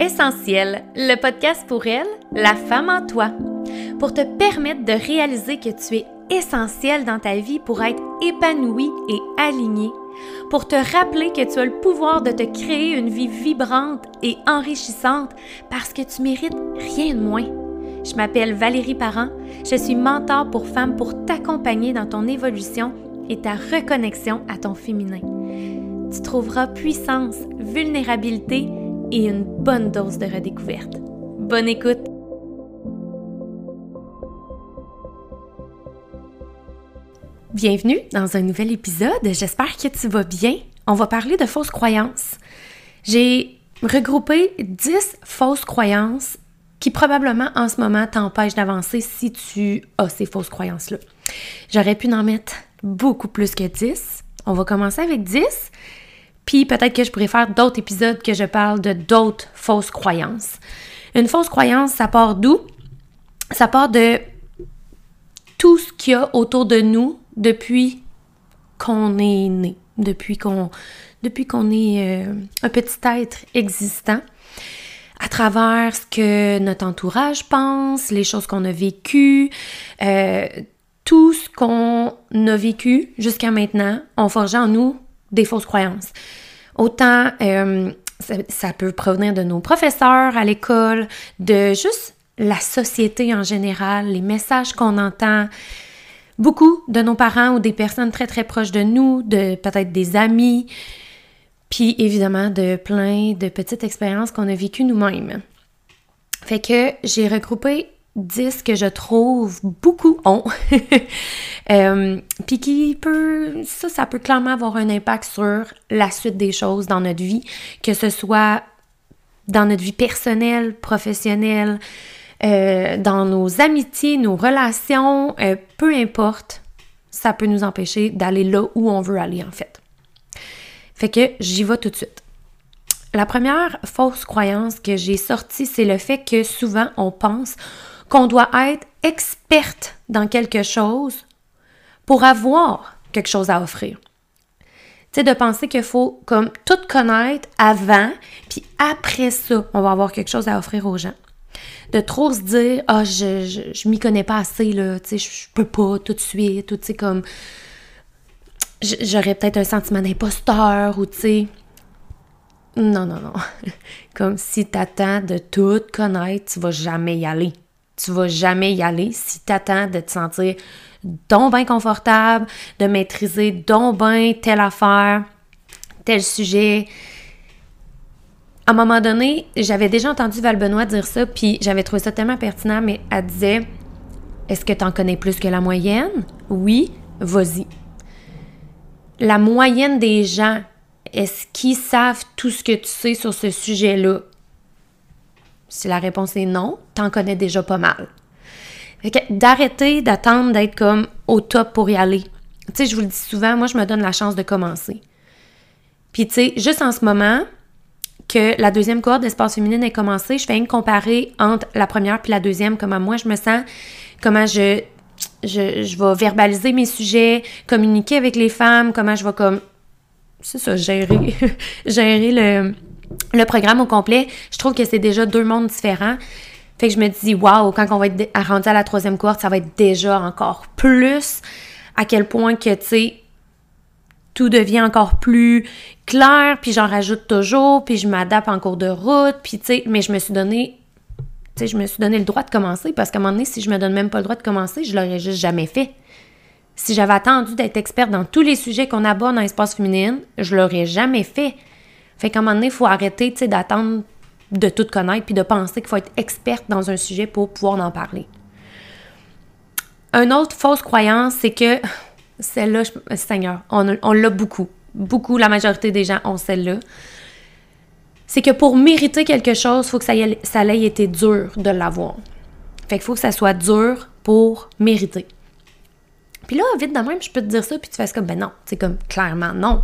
Essentiel, le podcast pour elle, la femme en toi, pour te permettre de réaliser que tu es essentiel dans ta vie pour être épanouie et alignée, pour te rappeler que tu as le pouvoir de te créer une vie vibrante et enrichissante parce que tu mérites rien de moins. Je m'appelle Valérie Parent, je suis mentor pour femmes pour t'accompagner dans ton évolution et ta reconnexion à ton féminin. Tu trouveras puissance, vulnérabilité et une bonne dose de redécouverte. Bonne écoute! Bienvenue dans un nouvel épisode. J'espère que tu vas bien. On va parler de fausses croyances. J'ai regroupé 10 fausses croyances qui probablement en ce moment t'empêchent d'avancer si tu as ces fausses croyances-là. J'aurais pu en mettre beaucoup plus que 10. On va commencer avec 10 puis peut-être que je pourrais faire d'autres épisodes que je parle de d'autres fausses croyances. Une fausse croyance, ça part d'où? Ça part de tout ce qu'il y a autour de nous depuis qu'on est né, depuis qu'on depuis qu'on est euh, un petit être existant, à travers ce que notre entourage pense, les choses qu'on a vécues, euh, tout ce qu'on a vécu jusqu'à maintenant ont forgé en nous des fausses croyances. Autant euh, ça, peut provenir de nos professeurs à l'école, de juste la société en général, les messages qu'on entend, beaucoup de nos parents ou des personnes très très proches de nous, de peut-être des amis, puis évidemment de plein de petites expériences qu'on a vécues nous-mêmes. Fait que j'ai regroupé 10 que je trouve beaucoup ont. euh, Puis qui peut, ça, ça peut clairement avoir un impact sur la suite des choses dans notre vie, que ce soit dans notre vie personnelle, professionnelle, euh, dans nos amitiés, nos relations, euh, peu importe, ça peut nous empêcher d'aller là où on veut aller en fait. Fait que j'y vais tout de suite. La première fausse croyance que j'ai sortie, c'est le fait que souvent on pense qu'on doit être experte dans quelque chose pour avoir quelque chose à offrir. Tu sais, de penser qu'il faut comme tout connaître avant, puis après ça, on va avoir quelque chose à offrir aux gens. De trop se dire, ah, je, je, m'y connais pas assez, là, tu sais, je, peux pas tout de suite, tu sais, comme. J'aurais peut-être un sentiment d'imposteur ou, tu sais. Non, non, non. comme si t'attends de tout connaître, tu vas jamais y aller tu vas jamais y aller si tu attends de te sentir donc bien confortable, de maîtriser donc bien telle affaire, tel sujet. À un moment donné, j'avais déjà entendu Val Benoît dire ça, puis j'avais trouvé ça tellement pertinent, mais elle disait Est-ce que tu en connais plus que la moyenne? Oui, vas-y. La moyenne des gens, est-ce qu'ils savent tout ce que tu sais sur ce sujet-là? Si la réponse est non, t'en connais déjà pas mal. d'arrêter d'attendre d'être comme au top pour y aller. Tu sais, je vous le dis souvent, moi, je me donne la chance de commencer. Puis, tu sais, juste en ce moment, que la deuxième cohorte d'espace féminin est commencée, je fais une comparer entre la première puis la deuxième, comment moi je me sens, comment je, je, je vais verbaliser mes sujets, communiquer avec les femmes, comment je vais comme, c'est ça, gérer, gérer le, le programme au complet, je trouve que c'est déjà deux mondes différents. Fait que je me dis, waouh, quand on va être rendu à la troisième cohorte, ça va être déjà encore plus à quel point que, tu sais, tout devient encore plus clair, puis j'en rajoute toujours, puis je m'adapte en cours de route, puis tu sais, mais je me suis donné, tu sais, je me suis donné le droit de commencer, parce qu'à un moment donné, si je me donne même pas le droit de commencer, je l'aurais juste jamais fait. Si j'avais attendu d'être experte dans tous les sujets qu'on aborde dans l'espace féminin, je l'aurais jamais fait. Fait qu'à un moment donné, il faut arrêter d'attendre de tout connaître puis de penser qu'il faut être experte dans un sujet pour pouvoir en parler. Une autre fausse croyance, c'est que celle-là, Seigneur, on, l'a beaucoup. Beaucoup, la majorité des gens ont celle-là. C'est que pour mériter quelque chose, il faut que ça, ait, ça ait été dur de l'avoir. Fait qu'il faut que ça soit dur pour mériter. Puis là, vite de même, je peux te dire ça, puis tu fais comme, ben non, c'est comme, clairement non.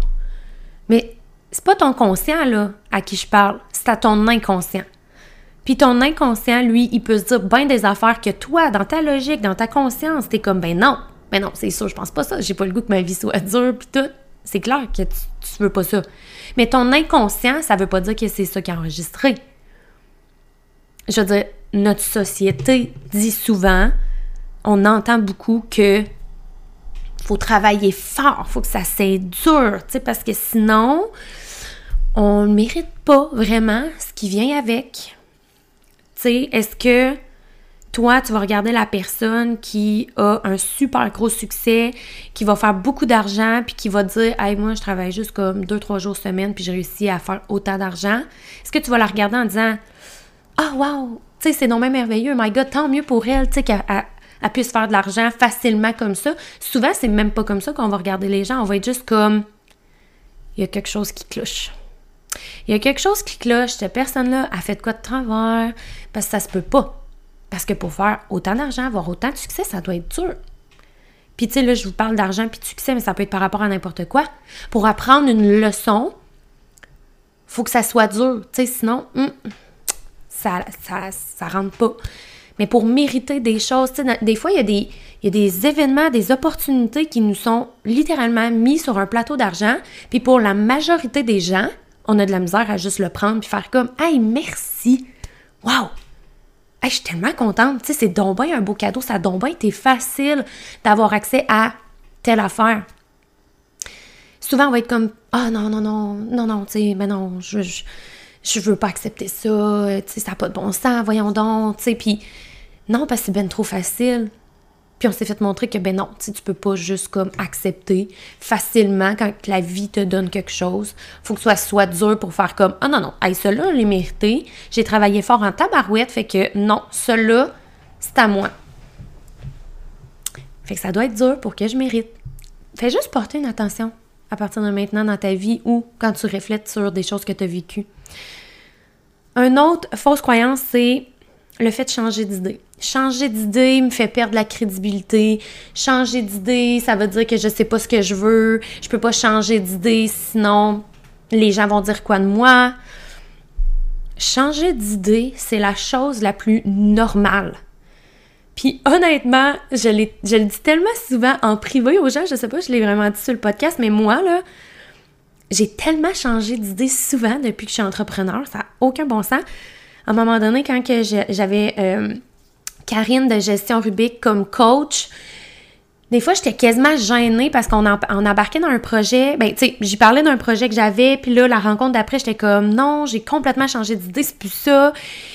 Mais c'est pas ton conscient, là, à qui je parle, c'est à ton inconscient. Puis ton inconscient, lui, il peut se dire bien des affaires que toi, dans ta logique, dans ta conscience, t'es comme, ben non, ben non, c'est sûr, je pense pas ça, j'ai pas le goût que ma vie soit dure, puis tout. C'est clair que tu, veux pas ça. Mais ton inconscient, ça veut pas dire que c'est ça qui est enregistré. je veux dire, notre société dit souvent, on entend beaucoup que faut travailler fort, faut que ça dur, tu sais, parce que sinon, on ne mérite pas vraiment ce qui vient avec. Tu sais, est-ce que toi, tu vas regarder la personne qui a un super gros succès, qui va faire beaucoup d'argent, puis qui va dire Hey, moi, je travaille juste comme deux, trois jours semaine, puis j'ai réussi à faire autant d'argent. Est-ce que tu vas la regarder en disant Ah, oh, wow, tu sais, c'est non même merveilleux, my God, tant mieux pour elle, tu sais, qu'elle puisse faire de l'argent facilement comme ça. Souvent, c'est même pas comme ça qu'on va regarder les gens. On va être juste comme Il y a quelque chose qui cloche. Il y a quelque chose qui cloche. Cette personne-là a fait quoi de travers? Parce que ça se peut pas. Parce que pour faire autant d'argent, avoir autant de succès, ça doit être dur. Puis tu sais, là, je vous parle d'argent puis de succès, mais ça peut être par rapport à n'importe quoi. Pour apprendre une leçon, faut que ça soit dur. Tu sais, sinon, hum, ça, ça, ça rentre pas. Mais pour mériter des choses, tu sais, des fois, il y, a des, il y a des événements, des opportunités qui nous sont littéralement mis sur un plateau d'argent. Puis pour la majorité des gens, on a de la misère à juste le prendre puis faire comme Hey, merci! Wow! je suis tellement contente. Tu sais, c'est donc un beau cadeau. Ça a donc été facile d'avoir accès à telle affaire. Souvent, on va être comme Ah non, non, non, non, non, tu sais, mais non, je, je, veux pas accepter ça. Tu sais, ça n'a pas de bon sens, voyons donc. Tu sais, puis non, parce que c'est bien trop facile. Puis on s'est fait montrer que ben non, tu peux pas juste comme accepter facilement quand la vie te donne quelque chose. Faut que ce soit dur pour faire comme ah non non, hey, cela l'ai mérité. J'ai travaillé fort en tabarouette, fait que non, cela c'est à moi. Fait que ça doit être dur pour que je mérite. Fais juste porter une attention à partir de maintenant dans ta vie ou quand tu reflètes sur des choses que tu as vécues. Un autre fausse croyance, c'est le fait de changer d'idée. Changer d'idée me fait perdre la crédibilité. Changer d'idée, ça veut dire que je sais pas ce que je veux. Je peux pas changer d'idée, sinon les gens vont dire quoi de moi. Changer d'idée, c'est la chose la plus normale. Puis honnêtement, je, le dis tellement souvent en privé aux gens, je sais pas, je l'ai vraiment dit sur le podcast, mais moi, là, j'ai tellement changé d'idée souvent depuis que je suis entrepreneur, ça n'a aucun bon sens à un moment donné, quand j'avais euh, Karine de Gestion Rubik comme coach, des fois, j'étais quasiment gênée parce qu'on embarquait dans un projet. Ben, tu sais, j'y parlais d'un projet que j'avais, puis là, la rencontre d'après, j'étais comme, non, j'ai complètement changé d'idée, c'est plus ça.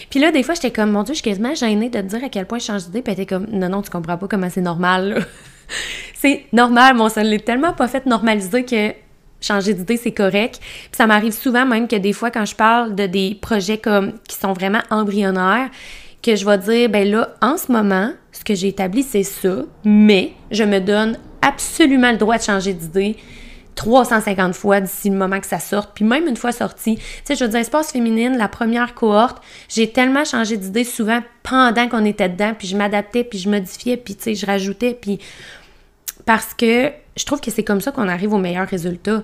Puis là, des fois, j'étais comme, mon Dieu, je suis quasiment gênée de te dire à quel point je change d'idée, puis était comme, non, non, tu comprends pas comment c'est normal, c'est normal, mon ça ne l'est tellement pas fait normaliser que changer d'idée, c'est correct. Puis ça m'arrive souvent même que des fois, quand je parle de des projets comme qui sont vraiment embryonnaires, que je vais dire, ben là, en ce moment, ce que j'ai établi, c'est ça, mais je me donne absolument le droit de changer d'idée 350 fois d'ici le moment que ça sorte, puis même une fois sorti. Tu sais, je veux dire, espace féminine, la première cohorte, j'ai tellement changé d'idée souvent pendant qu'on était dedans, puis je m'adaptais, puis je modifiais, puis tu sais, je rajoutais, puis parce que je trouve que c'est comme ça qu'on arrive aux meilleurs résultats.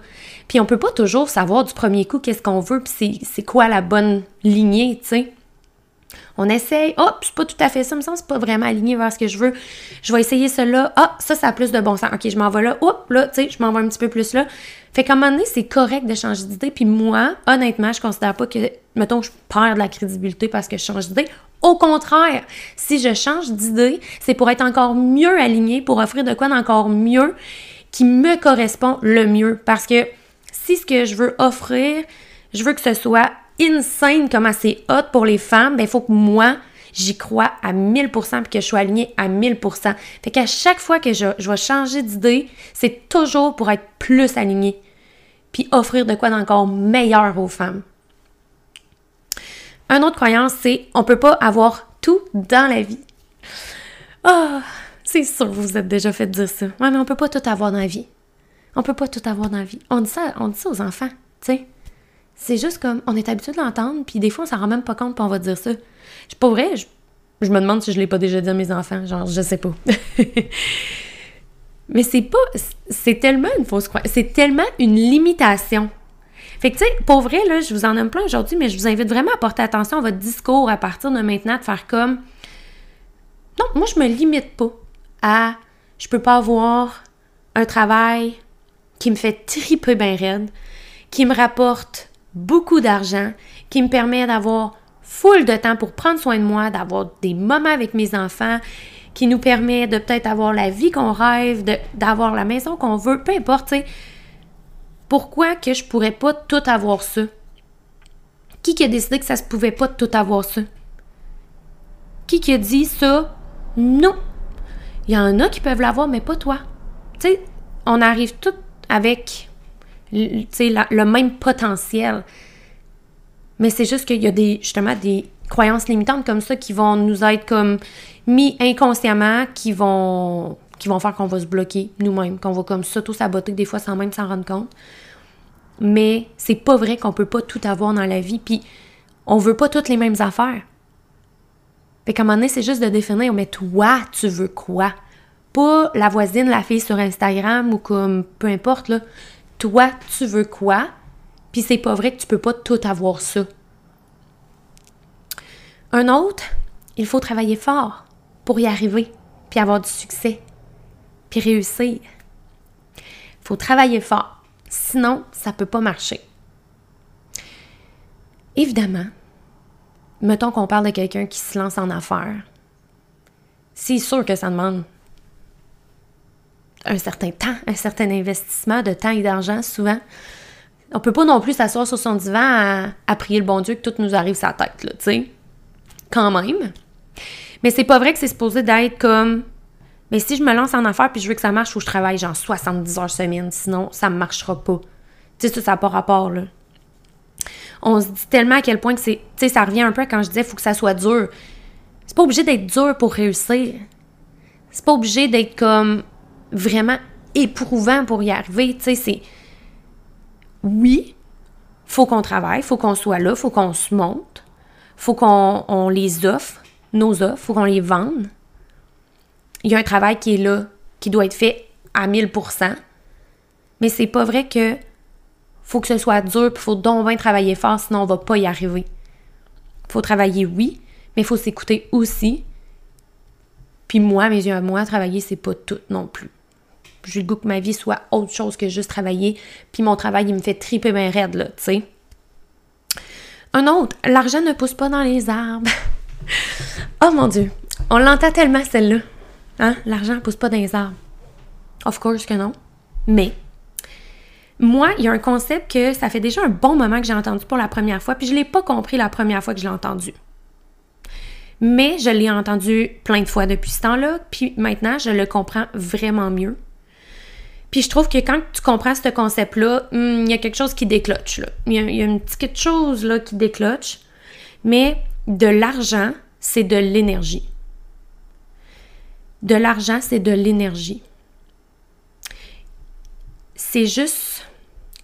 Puis on peut pas toujours savoir du premier coup qu'est-ce qu'on veut, puis c'est quoi la bonne lignée, tu sais. On essaye, oh, c'est pas tout à fait ça, me semble c'est pas vraiment aligné vers ce que je veux. Je vais essayer cela. Ah, ça, ça a plus de bon sens. OK, je m'en vais là. Oups, là, tu sais, je m'en vais un petit peu plus là. Fait qu'à un moment donné, c'est correct de changer d'idée. Puis moi, honnêtement, je considère pas que, mettons, je perds de la crédibilité parce que je change d'idée. Au contraire, si je change d'idée, c'est pour être encore mieux aligné, pour offrir de quoi d'encore mieux qui me correspond le mieux. Parce que si ce que je veux offrir, je veux que ce soit insane comme c'est hot pour les femmes, ben il faut que moi, j'y crois à 1000% puis que je sois alignée à 1000%. Fait qu'à chaque fois que je, je vais changer d'idée, c'est toujours pour être plus alignée puis offrir de quoi d'encore meilleur aux femmes. Un autre croyance, c'est on peut pas avoir tout dans la vie. Ah, c'est sûr, vous vous êtes déjà fait dire ça. Ouais, mais on peut pas tout avoir dans la vie. On peut pas tout avoir dans la vie. On dit ça, on dit ça aux enfants, tu sais. C'est juste comme, on est habitué de l'entendre, puis des fois, on s'en rend même pas compte, puis on va dire ça. Je vrai, je, je, me demande si je l'ai pas déjà dit à mes enfants, genre, je sais pas. mais c'est pas, c'est tellement une fausse croyance, c'est tellement une limitation. Fait que, tu sais, pour vrai, là, je vous en aime plein aujourd'hui, mais je vous invite vraiment à porter attention à votre discours à partir de maintenant, de faire comme, non, moi, je me limite pas à je peux pas avoir un travail qui me fait triper bien raide, qui me rapporte beaucoup d'argent, qui me permet d'avoir full de temps pour prendre soin de moi, d'avoir des moments avec mes enfants, qui nous permet de peut-être avoir la vie qu'on rêve, d'avoir la maison qu'on veut, peu importe. Pourquoi que je pourrais pas tout avoir ça? Qui qui a décidé que ça se pouvait pas tout avoir ça? Qui qui a dit ça? Non! Il y en a qui peuvent l'avoir, mais pas toi. Tu sais, on arrive tous avec le même potentiel. Mais c'est juste qu'il y a des, justement des croyances limitantes comme ça qui vont nous être comme mis inconsciemment, qui vont, qui vont faire qu'on va se bloquer nous-mêmes, qu'on va comme s'auto-saboter des fois sans même s'en rendre compte. Mais c'est pas vrai qu'on peut pas tout avoir dans la vie, puis on veut pas toutes les mêmes affaires. Fait un moment donné, c'est juste de définir, mais toi, tu veux quoi? Pas la voisine, la fille sur Instagram ou comme peu importe, là. Toi, tu veux quoi? Puis c'est pas vrai que tu peux pas tout avoir ça. Un autre, il faut travailler fort pour y arriver, puis avoir du succès, puis réussir. Il faut travailler fort. Sinon, ça peut pas marcher. Évidemment, mettons qu'on parle de quelqu'un qui se lance en affaires. C'est sûr que ça demande un certain temps, un certain investissement de temps et d'argent souvent. On peut pas non plus s'asseoir sur son divan à, prier le bon Dieu que tout nous arrive sa tête, tu sais. Quand même. Mais c'est pas vrai que c'est supposé d'être comme mais si je me lance en affaires puis je veux que ça marche, que je travaille genre 70 heures semaine, sinon ça ne marchera pas. Tu sais, ça n'a pas rapport, là. On se dit tellement à quel point que c'est. Tu sais, ça revient un peu quand je disais faut que ça soit dur. C'est pas obligé d'être dur pour réussir. C'est pas obligé d'être comme vraiment éprouvant pour y arriver. Tu sais, c'est. Oui, faut qu'on travaille, faut qu'on soit là, faut qu'on se monte, faut qu'on les offre, nos offres, faut qu'on les vende. Il y a un travail qui est là, qui doit être fait à 1000%. Mais c'est pas vrai que faut que ce soit dur, puis faut donc bien travailler fort, sinon on va pas y arriver. Faut travailler, oui, mais faut s'écouter aussi. Puis moi, mes yeux à moi, travailler, c'est pas tout non plus. J'ai le goût que ma vie soit autre chose que juste travailler, puis mon travail, il me fait triper bien raide, là, tu sais. Un autre, l'argent ne pousse pas dans les arbres. oh mon Dieu, on l'entend tellement celle-là. Hein? L'argent pousse pas dans les arbres. Of course que non. Mais, moi, il y a un concept que ça fait déjà un bon moment que j'ai entendu pour la première fois, puis je ne l'ai pas compris la première fois que je l'ai entendu. Mais je l'ai entendu plein de fois depuis ce temps-là, puis maintenant, je le comprends vraiment mieux. Puis je trouve que quand tu comprends ce concept-là, hmm, il y a quelque chose qui décloche. Là. Il, y a, il y a une petite chose là, qui décloche. Mais de l'argent, c'est de l'énergie. De l'argent, c'est de l'énergie. C'est juste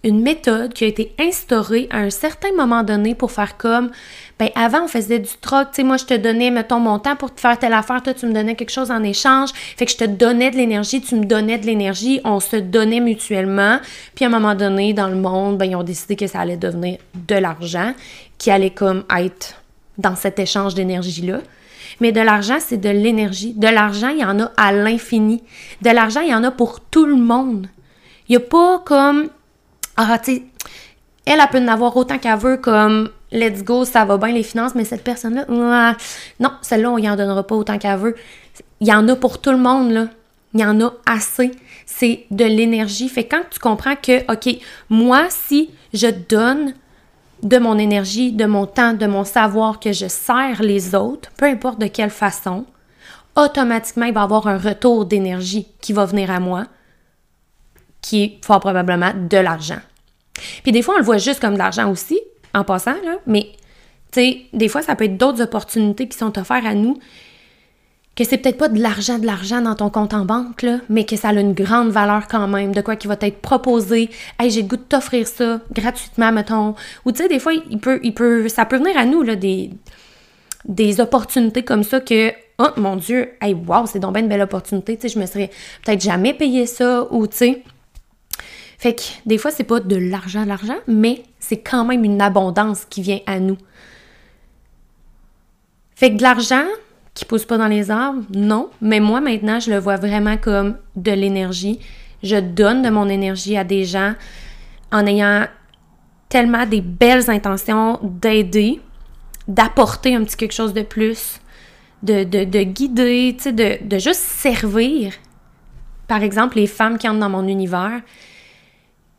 une méthode qui a été instaurée à un certain moment donné pour faire comme ben avant on faisait du troc, tu sais moi je te donnais mettons mon temps pour te faire telle affaire, toi tu me donnais quelque chose en échange, fait que je te donnais de l'énergie, tu me donnais de l'énergie, on se donnait mutuellement, puis à un moment donné dans le monde, ben ils ont décidé que ça allait devenir de l'argent qui allait comme être dans cet échange d'énergie là. Mais de l'argent, c'est de l'énergie. De l'argent, il y en a à l'infini. De l'argent, il y en a pour tout le monde. Il n'y a pas comme Ah, tu sais, elle, a peut en avoir autant qu'elle veut, comme let's go, ça va bien les finances, mais cette personne-là, non, celle-là, on y en donnera pas autant qu'elle veut. Il y en a pour tout le monde, là. Il y en a assez. C'est de l'énergie. Fait quand tu comprends que, OK, moi, si je donne de mon énergie, de mon temps, de mon savoir que je sers les autres, peu importe de quelle façon, automatiquement, il va y avoir un retour d'énergie qui va venir à moi, qui est probablement de l'argent. Puis des fois, on le voit juste comme de l'argent aussi, en passant, là, mais tu sais, des fois, ça peut être d'autres opportunités qui sont offertes à nous que c'est peut-être pas de l'argent, de l'argent dans ton compte en banque, là, mais que ça a une grande valeur quand même, de quoi qui va t'être proposé. Hey, j'ai le goût de t'offrir ça gratuitement, mettons. Ou tu sais, des fois, il peut, il peut, ça peut venir à nous, là, des, des opportunités comme ça que, oh mon Dieu, hey, wow, c'est donc bien une belle opportunité, tu sais, je me serais peut-être jamais payé ça, ou tu sais. Fait que des fois, c'est pas de l'argent, l'argent, mais c'est quand même une abondance qui vient à nous. Fait que de l'argent, qui pousse pas dans les arbres? Non. Mais moi, maintenant, je le vois vraiment comme de l'énergie. Je donne de mon énergie à des gens en ayant tellement des belles intentions d'aider, d'apporter un petit quelque chose de plus, de, de, guider, de, de juste servir. Par exemple, les femmes qui entrent dans mon univers,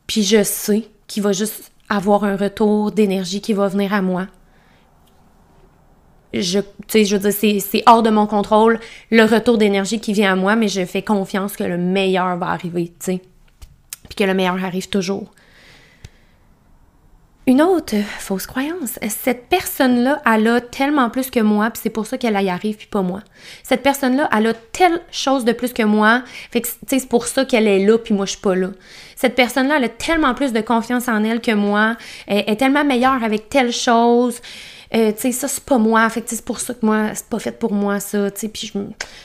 puis je sais qu'il va juste avoir un retour d'énergie qui va venir à moi. Je, je veux dire, c'est hors de mon contrôle le retour d'énergie qui vient à moi, mais je fais confiance que le meilleur va arriver, tu sais. Puis que le meilleur arrive toujours. Une autre fausse croyance, cette personne-là, elle a tellement plus que moi, puis c'est pour ça qu'elle y arrive, puis pas moi. Cette personne-là, elle a telle chose de plus que moi, fait que c'est pour ça qu'elle est là, puis moi je suis pas là. Cette personne-là, elle a tellement plus de confiance en elle que moi, elle est tellement meilleure avec telle chose. Euh, tu sais, ça, c'est pas moi. Fait que c'est pour ça que moi, c'est pas fait pour moi, ça. Tu sais, puis je,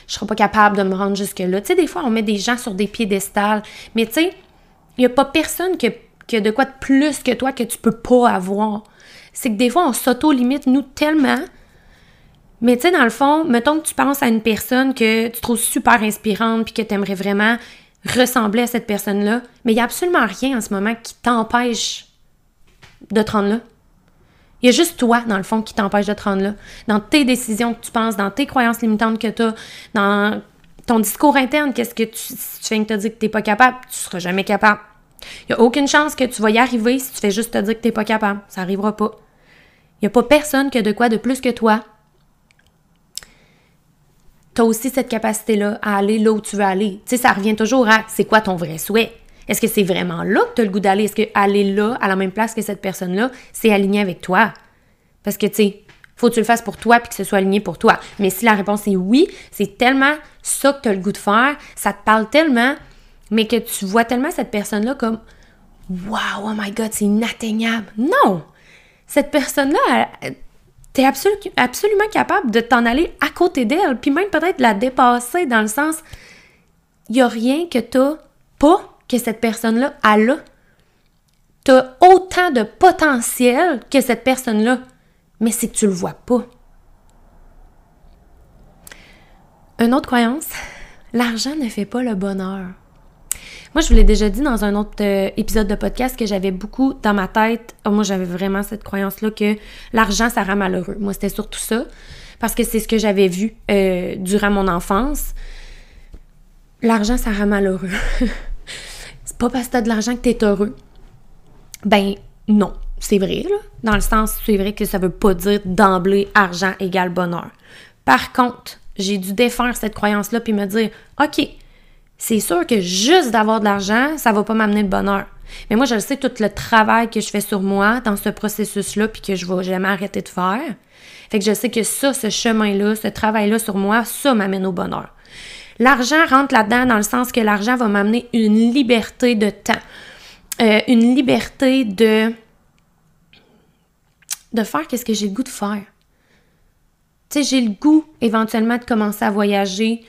je serais pas capable de me rendre jusque-là. Tu sais, des fois, on met des gens sur des piédestals, mais tu sais, il y a pas personne qui qu'il de quoi de plus que toi que tu peux pas avoir. C'est que des fois, on s'auto-limite, nous, tellement. Mais tu sais, dans le fond, mettons que tu penses à une personne que tu trouves super inspirante puis que tu aimerais vraiment ressembler à cette personne-là, mais il n'y a absolument rien en ce moment qui t'empêche de te rendre là. Il y a juste toi, dans le fond, qui t'empêche de te rendre là. Dans tes décisions que tu penses, dans tes croyances limitantes que tu as, dans ton discours interne, qu'est-ce que tu, si tu viens de te dire que tu n'es pas capable, tu seras jamais capable. Il n'y a aucune chance que tu vas y arriver si tu fais juste te dire que tu n'es pas capable. Ça n'arrivera pas. Il n'y a pas personne qui a de quoi de plus que toi. Tu as aussi cette capacité-là à aller là où tu veux aller. Tu sais, ça revient toujours à c'est quoi ton vrai souhait? Est-ce que c'est vraiment là que tu as le goût d'aller? Est-ce que aller là, à la même place que cette personne-là, c'est aligné avec toi? Parce que, tu sais, faut que tu le fasses pour toi puis que ce soit aligné pour toi. Mais si la réponse est oui, c'est tellement ça que tu as le goût de faire, ça te parle tellement, mais que tu vois tellement cette personne-là comme Wow, oh my God, c'est inatteignable. Non! Cette personne-là, tu es absolument capable de t'en aller à côté d'elle, puis même peut-être la dépasser dans le sens, il n'y a rien que tu pas que cette personne-là a là. Tu as autant de potentiel que cette personne-là, mais c'est que tu le vois pas. Une autre croyance, l'argent ne fait pas le bonheur. Moi, je vous l'ai déjà dit dans un autre euh, épisode de podcast que j'avais beaucoup dans ma tête. Oh, moi, j'avais vraiment cette croyance-là que l'argent, ça rend malheureux. Moi, c'était surtout ça. Parce que c'est ce que j'avais vu euh, durant mon enfance. L'argent, ça rend malheureux. c'est pas parce que t'as de l'argent que t'es heureux. Ben, non. C'est vrai, là. Dans le sens, c'est vrai que ça veut pas dire d'emblée argent égale bonheur. Par contre, j'ai dû défaire cette croyance-là puis me dire, OK, c'est sûr que juste d'avoir de l'argent, ça va pas m'amener le bonheur. Mais moi, je le sais, tout le travail que je fais sur moi dans ce processus-là, puis que je vais jamais arrêter de faire. Fait que je sais que ça, ce chemin-là, ce travail-là sur moi, ça m'amène au bonheur. L'argent rentre là-dedans dans le sens que l'argent va m'amener une liberté de temps, euh, une liberté de de faire qu'est-ce que j'ai le goût de faire. Tu sais, j'ai le goût éventuellement de commencer à voyager.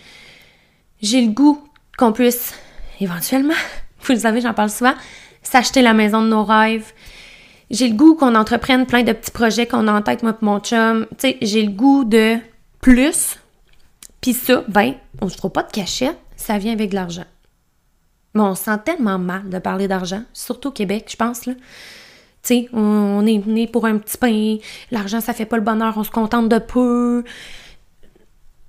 J'ai le goût qu'on puisse éventuellement, vous le savez, j'en parle souvent, s'acheter la maison de nos rêves. J'ai le goût qu'on entreprenne plein de petits projets qu'on a en tête, moi et mon chum. J'ai le goût de plus. Puis ça, ben, on se trouve pas de cachette, ça vient avec de l'argent. Mais on se sent tellement mal de parler d'argent, surtout au Québec, je pense, là. Tu sais, on est né pour un petit pain, l'argent, ça fait pas le bonheur, on se contente de peu.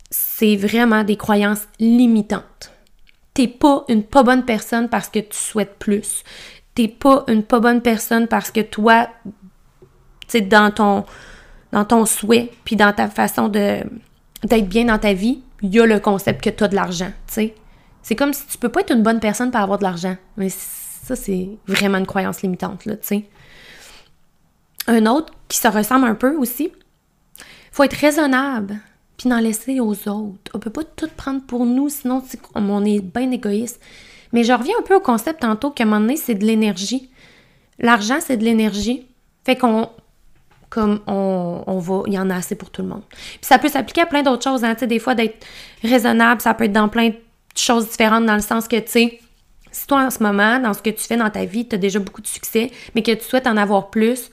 C'est vraiment des croyances limitantes. T'es pas une pas bonne personne parce que tu souhaites plus. T'es pas une pas bonne personne parce que toi, tu dans ton, dans ton souhait, puis dans ta façon d'être bien dans ta vie, il y a le concept que tu as de l'argent. C'est comme si tu peux pas être une bonne personne pour avoir de l'argent. Mais ça, c'est vraiment une croyance limitante, là, tu sais. Un autre qui se ressemble un peu aussi, faut être raisonnable puis d'en laisser aux autres. On peut pas tout prendre pour nous, sinon on est bien égoïste. Mais je reviens un peu au concept tantôt qu'à un moment donné, c'est de l'énergie. L'argent, c'est de l'énergie. Fait qu'on comme on, on, va, il y en a assez pour tout le monde. Puis ça peut s'appliquer à plein d'autres choses, hein, tu sais, des fois d'être raisonnable, ça peut être dans plein de choses différentes, dans le sens que, tu sais, si toi en ce moment, dans ce que tu fais dans ta vie, tu as déjà beaucoup de succès, mais que tu souhaites en avoir plus,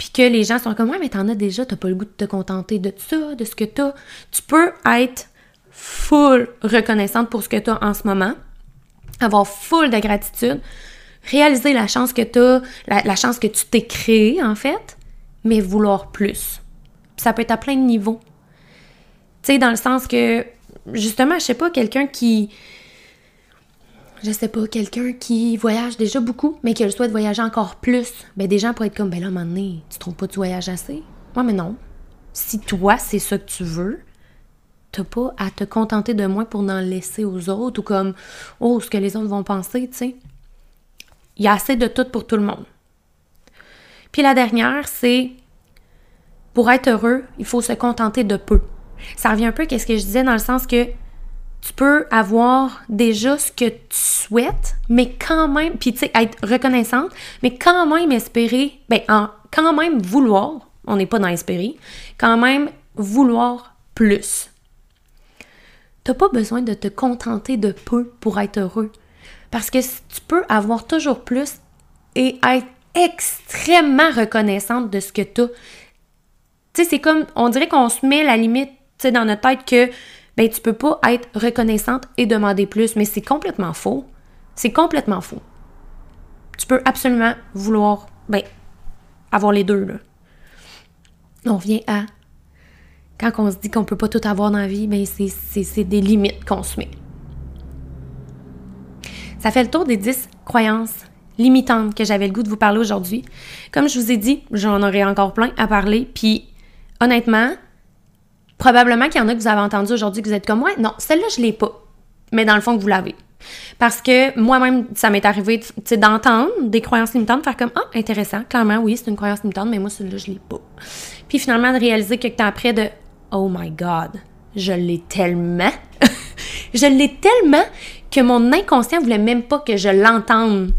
puis que les gens sont comme ouais mais t'en as déjà, t'as pas le goût de te contenter de ça, de ce que t'as. Tu peux être full reconnaissante pour ce que t'as en ce moment, avoir full de gratitude, réaliser la chance que t'as, la, chance que tu t'es créée en fait, mais vouloir plus. ça peut être à plein de niveaux. Tu sais, dans le sens que, justement, je sais pas, quelqu'un qui. Je sais pas, quelqu'un qui voyage déjà beaucoup, mais qui a le voyager encore plus. Ben, des gens pourraient être comme, ben là, à un moment donné, tu trouves pas que tu voyages assez? Ouais, mais non. Si toi, c'est ça que tu veux, t'as pas à te contenter de moi pour en laisser aux autres ou comme, oh, ce que les autres vont penser, tu sais. Il y a assez de tout pour tout le monde. Puis la dernière, c'est pour être heureux, il faut se contenter de peu. Ça revient un peu à ce que je disais dans le sens que tu peux avoir déjà ce que tu souhaites, mais quand même, puis tu sais, être reconnaissante, mais quand même espérer, ben, quand même vouloir, on n'est pas dans espérer, quand même vouloir plus. Tu n'as pas besoin de te contenter de peu pour être heureux. Parce que tu peux avoir toujours plus et être extrêmement reconnaissante de ce que tu as. Tu sais, c'est comme, on dirait qu'on se met la limite dans notre tête que ben, tu peux pas être reconnaissante et demander plus, mais c'est complètement faux. C'est complètement faux. Tu peux absolument vouloir ben, avoir les deux. Là. On revient à quand on se dit qu'on peut pas tout avoir dans la vie, ben c'est des limites qu'on se met. Ça fait le tour des 10 croyances limitantes que j'avais le goût de vous parler aujourd'hui. Comme je vous ai dit, j'en aurais encore plein à parler. Puis honnêtement, probablement qu'il y en a que vous avez entendu aujourd'hui que vous êtes comme moi. Non, celle-là, je l'ai pas. Mais dans le fond, que vous l'avez. Parce que moi-même, ça m'est arrivé d'entendre des croyances limitantes, faire comme Ah, intéressant, clairement, oui, c'est une croyance limitante, mais moi, celle-là, je l'ai pas. Puis finalement, de réaliser quelques temps après de Oh my God, je l'ai tellement. je l'ai tellement que mon inconscient voulait même pas que je l'entende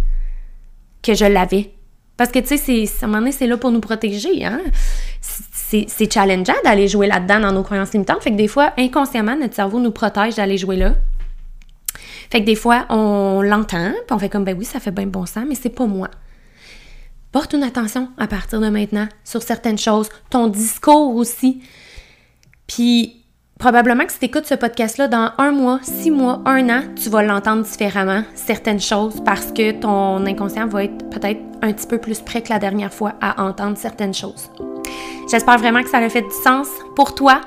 que je l'avais. Parce que, tu sais, à un moment donné, c'est là pour nous protéger, hein? C'est challengeant d'aller jouer là-dedans dans nos croyances limitantes. Fait que des fois, inconsciemment, notre cerveau nous protège d'aller jouer là. Fait que des fois, on l'entend, puis on fait comme, ben oui, ça fait bien bon sens, mais c'est pas moi. Porte une attention à partir de maintenant sur certaines choses, ton discours aussi. Puis Probablement que si tu écoutes ce podcast-là dans un mois, six mois, un an, tu vas l'entendre différemment, certaines choses, parce que ton inconscient va être peut-être un petit peu plus prêt que la dernière fois à entendre certaines choses. J'espère vraiment que ça a fait du sens pour toi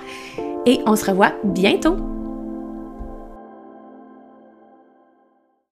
et on se revoit bientôt.